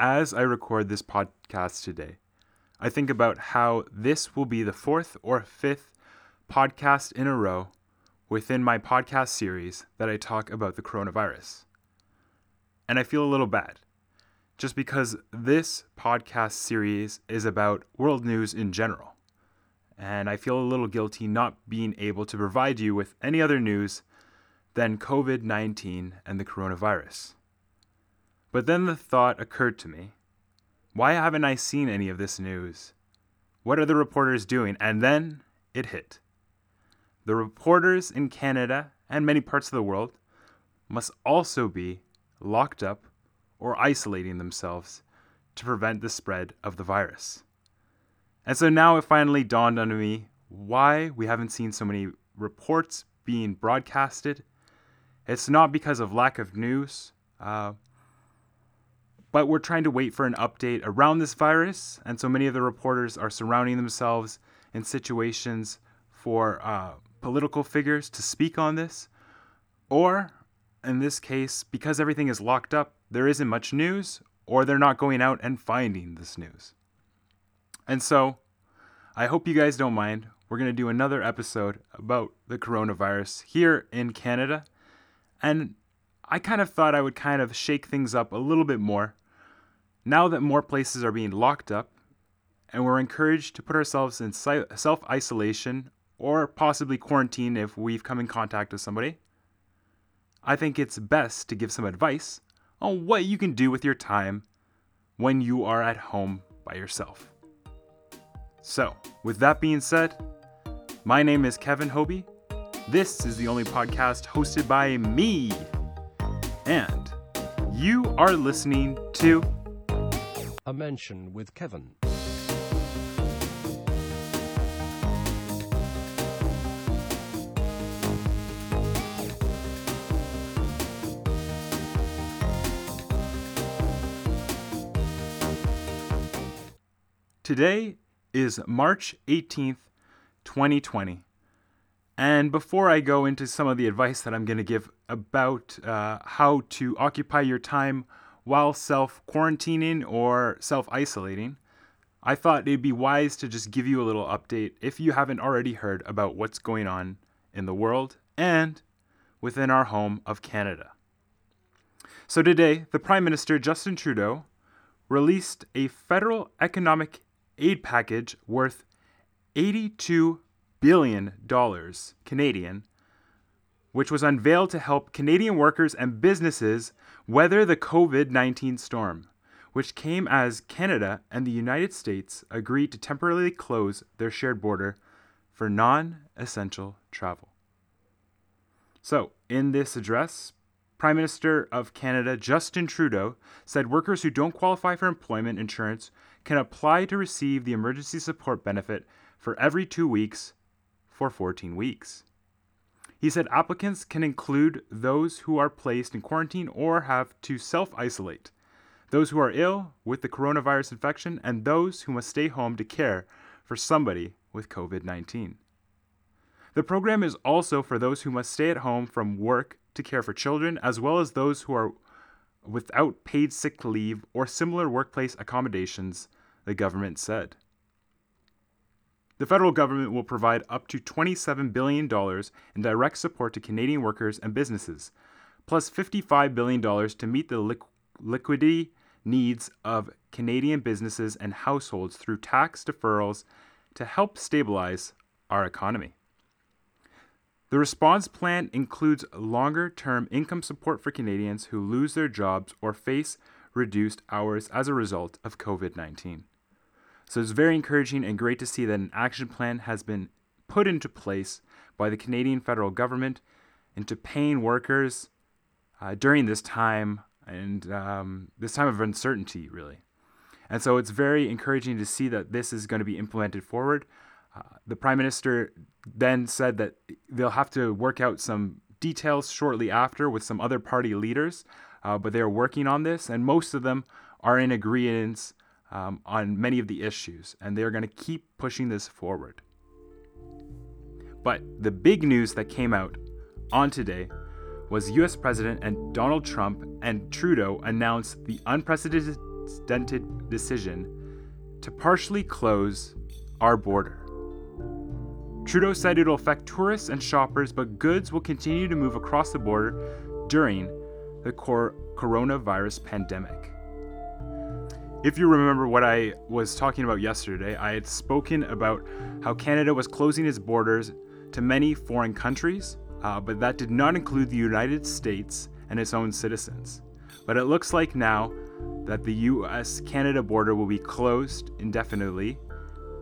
as I record this podcast today, I think about how this will be the fourth or fifth podcast in a row within my podcast series that I talk about the coronavirus. And I feel a little bad just because this podcast series is about world news in general. And I feel a little guilty not being able to provide you with any other news than COVID 19 and the coronavirus. But then the thought occurred to me why haven't I seen any of this news? What are the reporters doing? And then it hit. The reporters in Canada and many parts of the world must also be locked up or isolating themselves to prevent the spread of the virus. And so now it finally dawned on me why we haven't seen so many reports being broadcasted. It's not because of lack of news. Uh, but we're trying to wait for an update around this virus, and so many of the reporters are surrounding themselves in situations for uh, political figures to speak on this. Or, in this case, because everything is locked up, there isn't much news, or they're not going out and finding this news. And so, I hope you guys don't mind. We're going to do another episode about the coronavirus here in Canada. And I kind of thought I would kind of shake things up a little bit more now that more places are being locked up, and we're encouraged to put ourselves in self isolation or possibly quarantine if we've come in contact with somebody, I think it's best to give some advice on what you can do with your time when you are at home by yourself. So, with that being said, my name is Kevin Hobe. This is the only podcast hosted by me. And you are listening to a Mention with Kevin. Today is March 18th, 2020. And before I go into some of the advice that I'm going to give about uh, how to occupy your time while self quarantining or self isolating, I thought it'd be wise to just give you a little update if you haven't already heard about what's going on in the world and within our home of Canada. So, today, the Prime Minister Justin Trudeau released a federal economic aid package worth $82 billion Canadian, which was unveiled to help Canadian workers and businesses weather the COVID 19 storm, which came as Canada and the United States agreed to temporarily close their shared border for non essential travel. So, in this address, Prime Minister of Canada Justin Trudeau said workers who don't qualify for employment insurance can apply to receive the emergency support benefit for every two weeks for 14 weeks. He said applicants can include those who are placed in quarantine or have to self isolate, those who are ill with the coronavirus infection, and those who must stay home to care for somebody with COVID 19. The program is also for those who must stay at home from work to care for children, as well as those who are without paid sick leave or similar workplace accommodations, the government said. The federal government will provide up to $27 billion in direct support to Canadian workers and businesses, plus $55 billion to meet the liqu- liquidity needs of Canadian businesses and households through tax deferrals to help stabilize our economy. The response plan includes longer term income support for Canadians who lose their jobs or face reduced hours as a result of COVID 19. So it's very encouraging and great to see that an action plan has been put into place by the Canadian federal government into paying workers uh, during this time and um, this time of uncertainty, really. And so it's very encouraging to see that this is going to be implemented forward. Uh, the Prime Minister then said that they'll have to work out some details shortly after with some other party leaders, uh, but they're working on this, and most of them are in agreement um, on many of the issues, and they're going to keep pushing this forward. But the big news that came out on today was US President and Donald Trump and Trudeau announced the unprecedented decision to partially close our border. Trudeau said it'll affect tourists and shoppers, but goods will continue to move across the border during the cor- coronavirus pandemic. If you remember what I was talking about yesterday, I had spoken about how Canada was closing its borders to many foreign countries, uh, but that did not include the United States and its own citizens. But it looks like now that the US Canada border will be closed indefinitely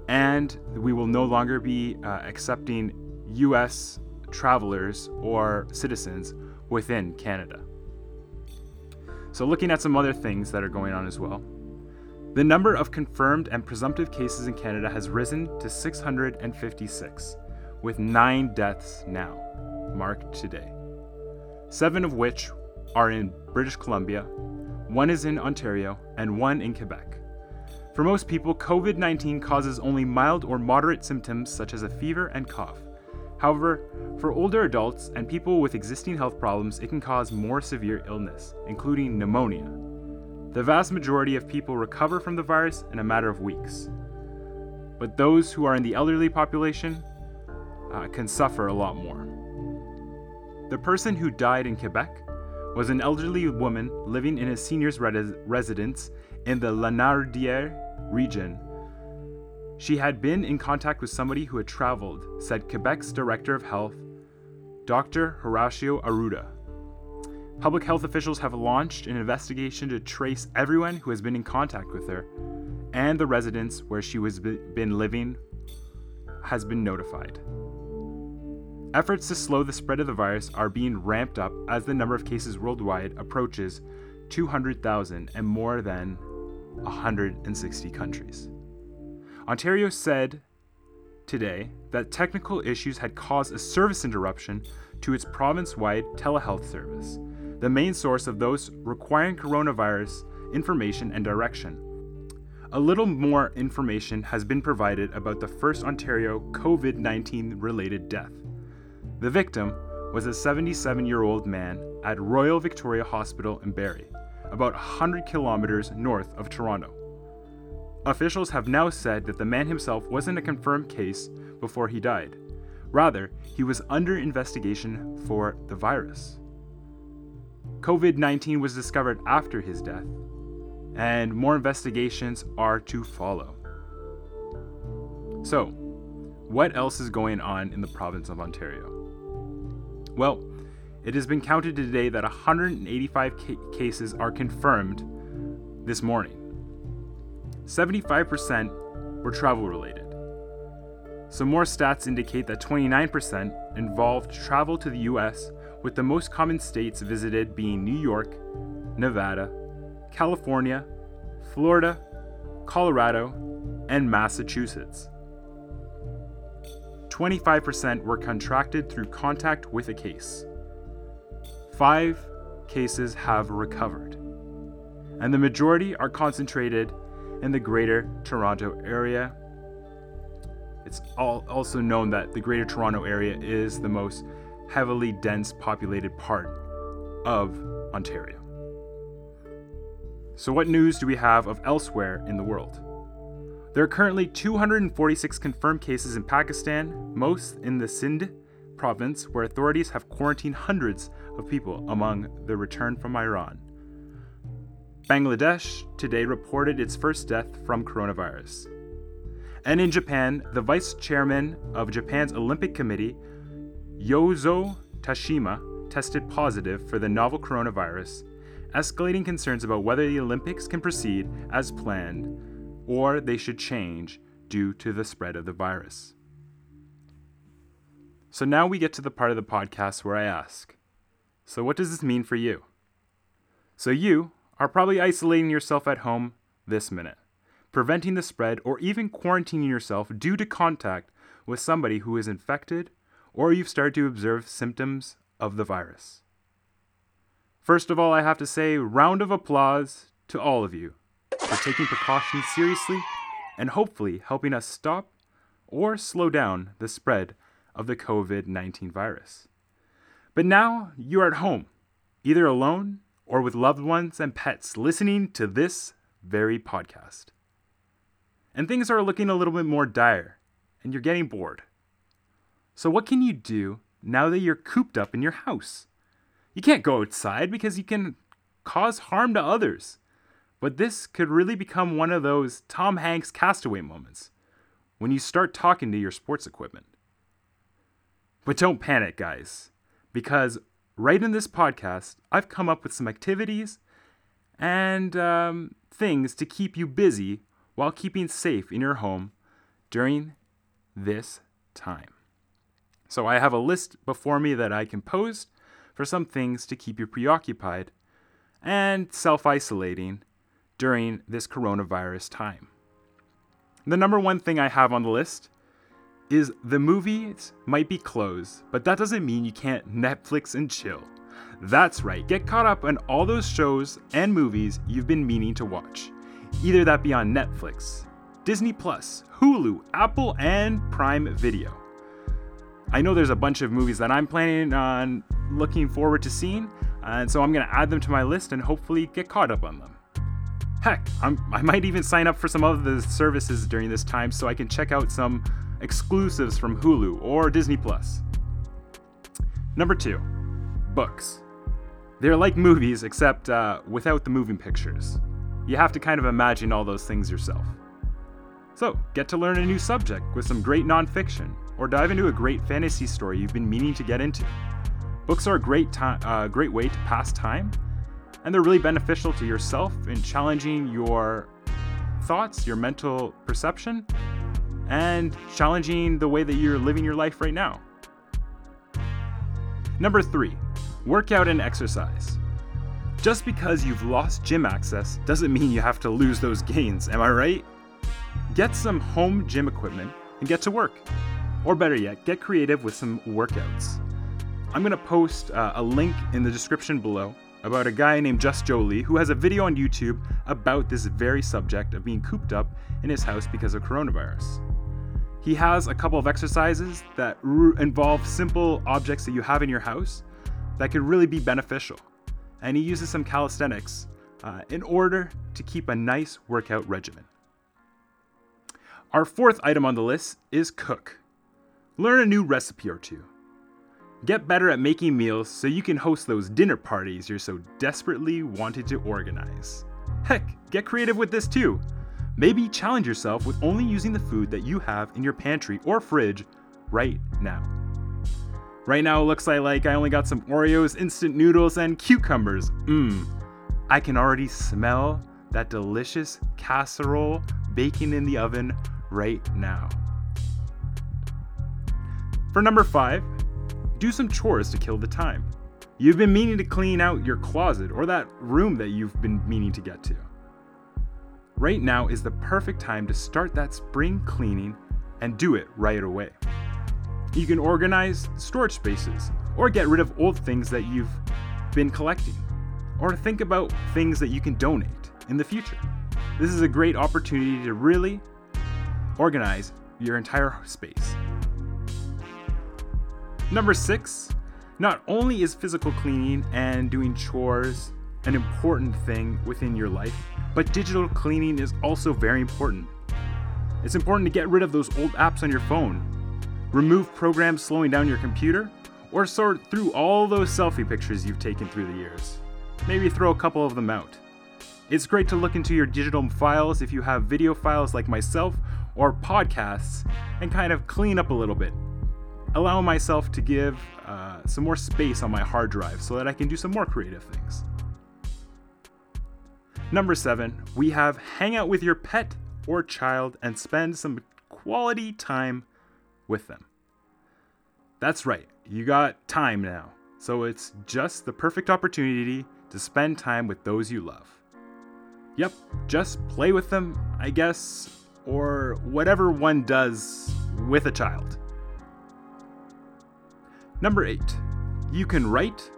and we will no longer be uh, accepting US travelers or citizens within Canada. So, looking at some other things that are going on as well. The number of confirmed and presumptive cases in Canada has risen to 656, with nine deaths now marked today, seven of which are in British Columbia, one is in Ontario, and one in Quebec. For most people, COVID 19 causes only mild or moderate symptoms such as a fever and cough. However, for older adults and people with existing health problems, it can cause more severe illness, including pneumonia. The vast majority of people recover from the virus in a matter of weeks. But those who are in the elderly population uh, can suffer a lot more. The person who died in Quebec was an elderly woman living in a senior's res- residence in the Lanaudière region. She had been in contact with somebody who had traveled, said Quebec's Director of Health, Dr. Horacio Arruda. Public health officials have launched an investigation to trace everyone who has been in contact with her, and the residence where she has been living has been notified. Efforts to slow the spread of the virus are being ramped up as the number of cases worldwide approaches 200,000 and more than 160 countries. Ontario said today that technical issues had caused a service interruption to its province wide telehealth service, the main source of those requiring coronavirus information and direction. A little more information has been provided about the first Ontario COVID 19 related death. The victim was a 77 year old man at Royal Victoria Hospital in Barrie, about 100 kilometers north of Toronto. Officials have now said that the man himself wasn't a confirmed case before he died. Rather, he was under investigation for the virus. COVID 19 was discovered after his death, and more investigations are to follow. So, what else is going on in the province of Ontario? Well, it has been counted today that 185 ca- cases are confirmed this morning. 75% were travel related. Some more stats indicate that 29% involved travel to the US, with the most common states visited being New York, Nevada, California, Florida, Colorado, and Massachusetts. 25% were contracted through contact with a case. Five cases have recovered, and the majority are concentrated in the Greater Toronto Area. It's also known that the Greater Toronto Area is the most heavily dense populated part of Ontario. So, what news do we have of elsewhere in the world? There are currently 246 confirmed cases in Pakistan, most in the Sindh province, where authorities have quarantined hundreds of people among the return from Iran. Bangladesh today reported its first death from coronavirus. And in Japan, the vice chairman of Japan's Olympic Committee, Yozo Tashima, tested positive for the novel coronavirus, escalating concerns about whether the Olympics can proceed as planned or they should change due to the spread of the virus. So now we get to the part of the podcast where I ask So, what does this mean for you? So, you are probably isolating yourself at home this minute, preventing the spread, or even quarantining yourself due to contact with somebody who is infected, or you've started to observe symptoms of the virus. First of all, I have to say, round of applause to all of you for taking precautions seriously and hopefully helping us stop or slow down the spread of the COVID 19 virus. But now you are at home, either alone or with loved ones and pets, listening to this very podcast. And things are looking a little bit more dire, and you're getting bored. So, what can you do now that you're cooped up in your house? You can't go outside because you can cause harm to others. But this could really become one of those Tom Hanks castaway moments when you start talking to your sports equipment. But don't panic, guys, because right in this podcast, I've come up with some activities and um, things to keep you busy while keeping safe in your home during this time. So I have a list before me that I composed for some things to keep you preoccupied and self isolating during this coronavirus time. The number one thing I have on the list is the movies might be closed, but that doesn't mean you can't Netflix and chill. That's right, get caught up on all those shows and movies you've been meaning to watch. Either that be on Netflix, Disney Plus, Hulu, Apple, and Prime Video. I know there's a bunch of movies that I'm planning on looking forward to seeing, and so I'm going to add them to my list and hopefully get caught up on them. Heck, I'm, i might even sign up for some of the services during this time so I can check out some exclusives from Hulu or Disney Plus. Number two, books. They're like movies, except uh, without the moving pictures. You have to kind of imagine all those things yourself. So, get to learn a new subject with some great nonfiction, or dive into a great fantasy story you've been meaning to get into. Books are a great, time, uh, great way to pass time, and they're really beneficial to yourself in challenging your thoughts, your mental perception, and challenging the way that you're living your life right now. Number three, workout and exercise. Just because you've lost gym access doesn't mean you have to lose those gains, am I right? Get some home gym equipment and get to work. Or better yet, get creative with some workouts. I'm going to post uh, a link in the description below about a guy named Just Jolie who has a video on YouTube about this very subject of being cooped up in his house because of coronavirus. He has a couple of exercises that r- involve simple objects that you have in your house that could really be beneficial. And he uses some calisthenics uh, in order to keep a nice workout regimen. Our fourth item on the list is cook. Learn a new recipe or two. Get better at making meals so you can host those dinner parties you're so desperately wanted to organize. Heck, get creative with this too. Maybe challenge yourself with only using the food that you have in your pantry or fridge right now. Right now, it looks like, I only got some Oreos, instant noodles, and cucumbers. Mmm. I can already smell that delicious casserole baking in the oven right now. For number five, do some chores to kill the time. You've been meaning to clean out your closet or that room that you've been meaning to get to. Right now is the perfect time to start that spring cleaning and do it right away. You can organize storage spaces or get rid of old things that you've been collecting, or think about things that you can donate in the future. This is a great opportunity to really organize your entire space. Number six, not only is physical cleaning and doing chores an important thing within your life, but digital cleaning is also very important. It's important to get rid of those old apps on your phone, remove programs slowing down your computer, or sort through all those selfie pictures you've taken through the years. Maybe throw a couple of them out. It's great to look into your digital files if you have video files like myself or podcasts and kind of clean up a little bit. Allow myself to give uh, some more space on my hard drive so that I can do some more creative things. Number seven, we have hang out with your pet or child and spend some quality time with them. That's right, you got time now, so it's just the perfect opportunity to spend time with those you love. Yep, just play with them, I guess, or whatever one does with a child. Number eight, you can write,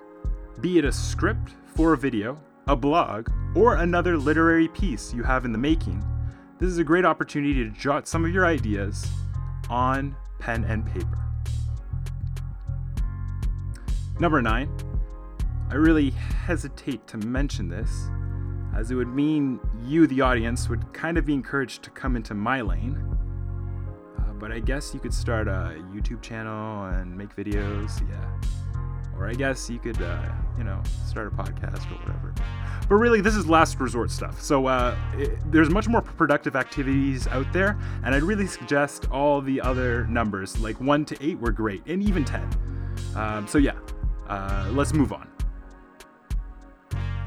be it a script for a video, a blog, or another literary piece you have in the making, this is a great opportunity to jot some of your ideas on pen and paper. Number nine, I really hesitate to mention this, as it would mean you, the audience, would kind of be encouraged to come into my lane. But I guess you could start a YouTube channel and make videos, yeah. Or I guess you could, uh, you know, start a podcast or whatever. But really, this is last resort stuff. So uh, it, there's much more productive activities out there, and I'd really suggest all the other numbers, like 1 to 8 were great, and even 10. Um, so yeah, uh, let's move on.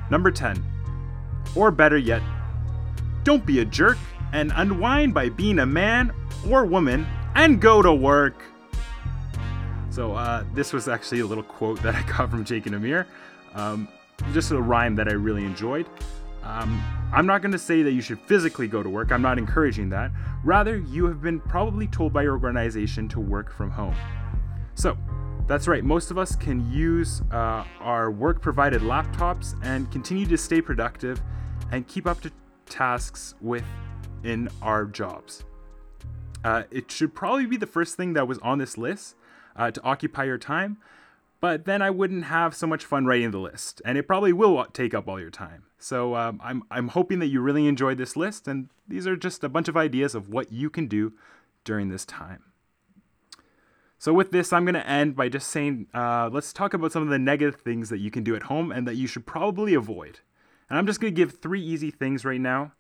Number 10. Or better yet, don't be a jerk and unwind by being a man or woman and go to work. So, uh, this was actually a little quote that I got from Jake and Amir. Um, just a rhyme that I really enjoyed. Um, I'm not going to say that you should physically go to work, I'm not encouraging that. Rather, you have been probably told by your organization to work from home. So, that's right, most of us can use uh, our work provided laptops and continue to stay productive and keep up to tasks within our jobs. Uh, it should probably be the first thing that was on this list uh, to occupy your time, but then I wouldn't have so much fun writing the list, and it probably will take up all your time. So um, I'm, I'm hoping that you really enjoyed this list, and these are just a bunch of ideas of what you can do during this time. So, with this, I'm going to end by just saying uh, let's talk about some of the negative things that you can do at home and that you should probably avoid. And I'm just going to give three easy things right now.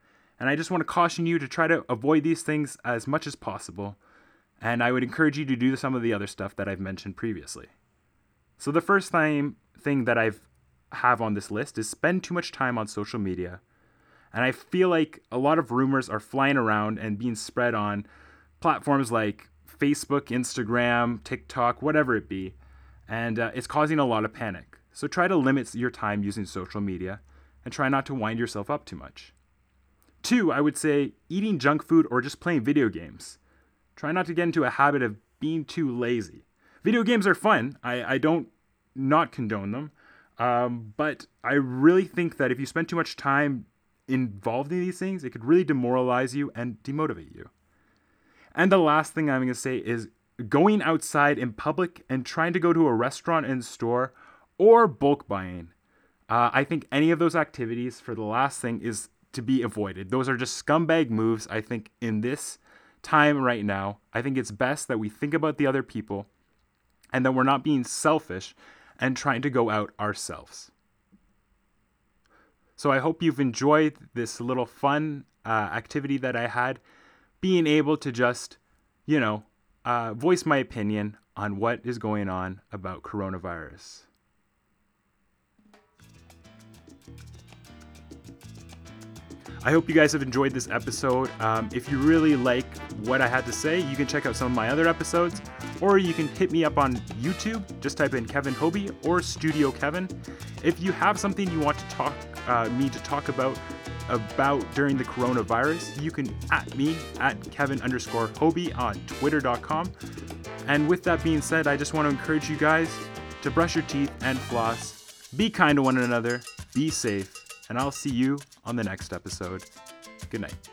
And I just want to caution you to try to avoid these things as much as possible. And I would encourage you to do some of the other stuff that I've mentioned previously. So the first thing thing that I've have on this list is spend too much time on social media. And I feel like a lot of rumors are flying around and being spread on platforms like Facebook, Instagram, TikTok, whatever it be. And uh, it's causing a lot of panic. So try to limit your time using social media and try not to wind yourself up too much. Two, I would say eating junk food or just playing video games. Try not to get into a habit of being too lazy. Video games are fun. I, I don't not condone them. Um, but I really think that if you spend too much time involved in these things, it could really demoralize you and demotivate you. And the last thing I'm going to say is going outside in public and trying to go to a restaurant and store or bulk buying. Uh, I think any of those activities for the last thing is to be avoided. Those are just scumbag moves, I think, in this time right now. I think it's best that we think about the other people and that we're not being selfish and trying to go out ourselves. So I hope you've enjoyed this little fun uh, activity that I had, being able to just, you know, uh, voice my opinion on what is going on about coronavirus. I hope you guys have enjoyed this episode. Um, if you really like what I had to say, you can check out some of my other episodes, or you can hit me up on YouTube. Just type in Kevin Hobe or Studio Kevin. If you have something you want to talk uh, me to talk about about during the coronavirus, you can at me at Kevin underscore Hobe on Twitter.com. And with that being said, I just want to encourage you guys to brush your teeth and floss. Be kind to one another. Be safe and I'll see you on the next episode. Good night.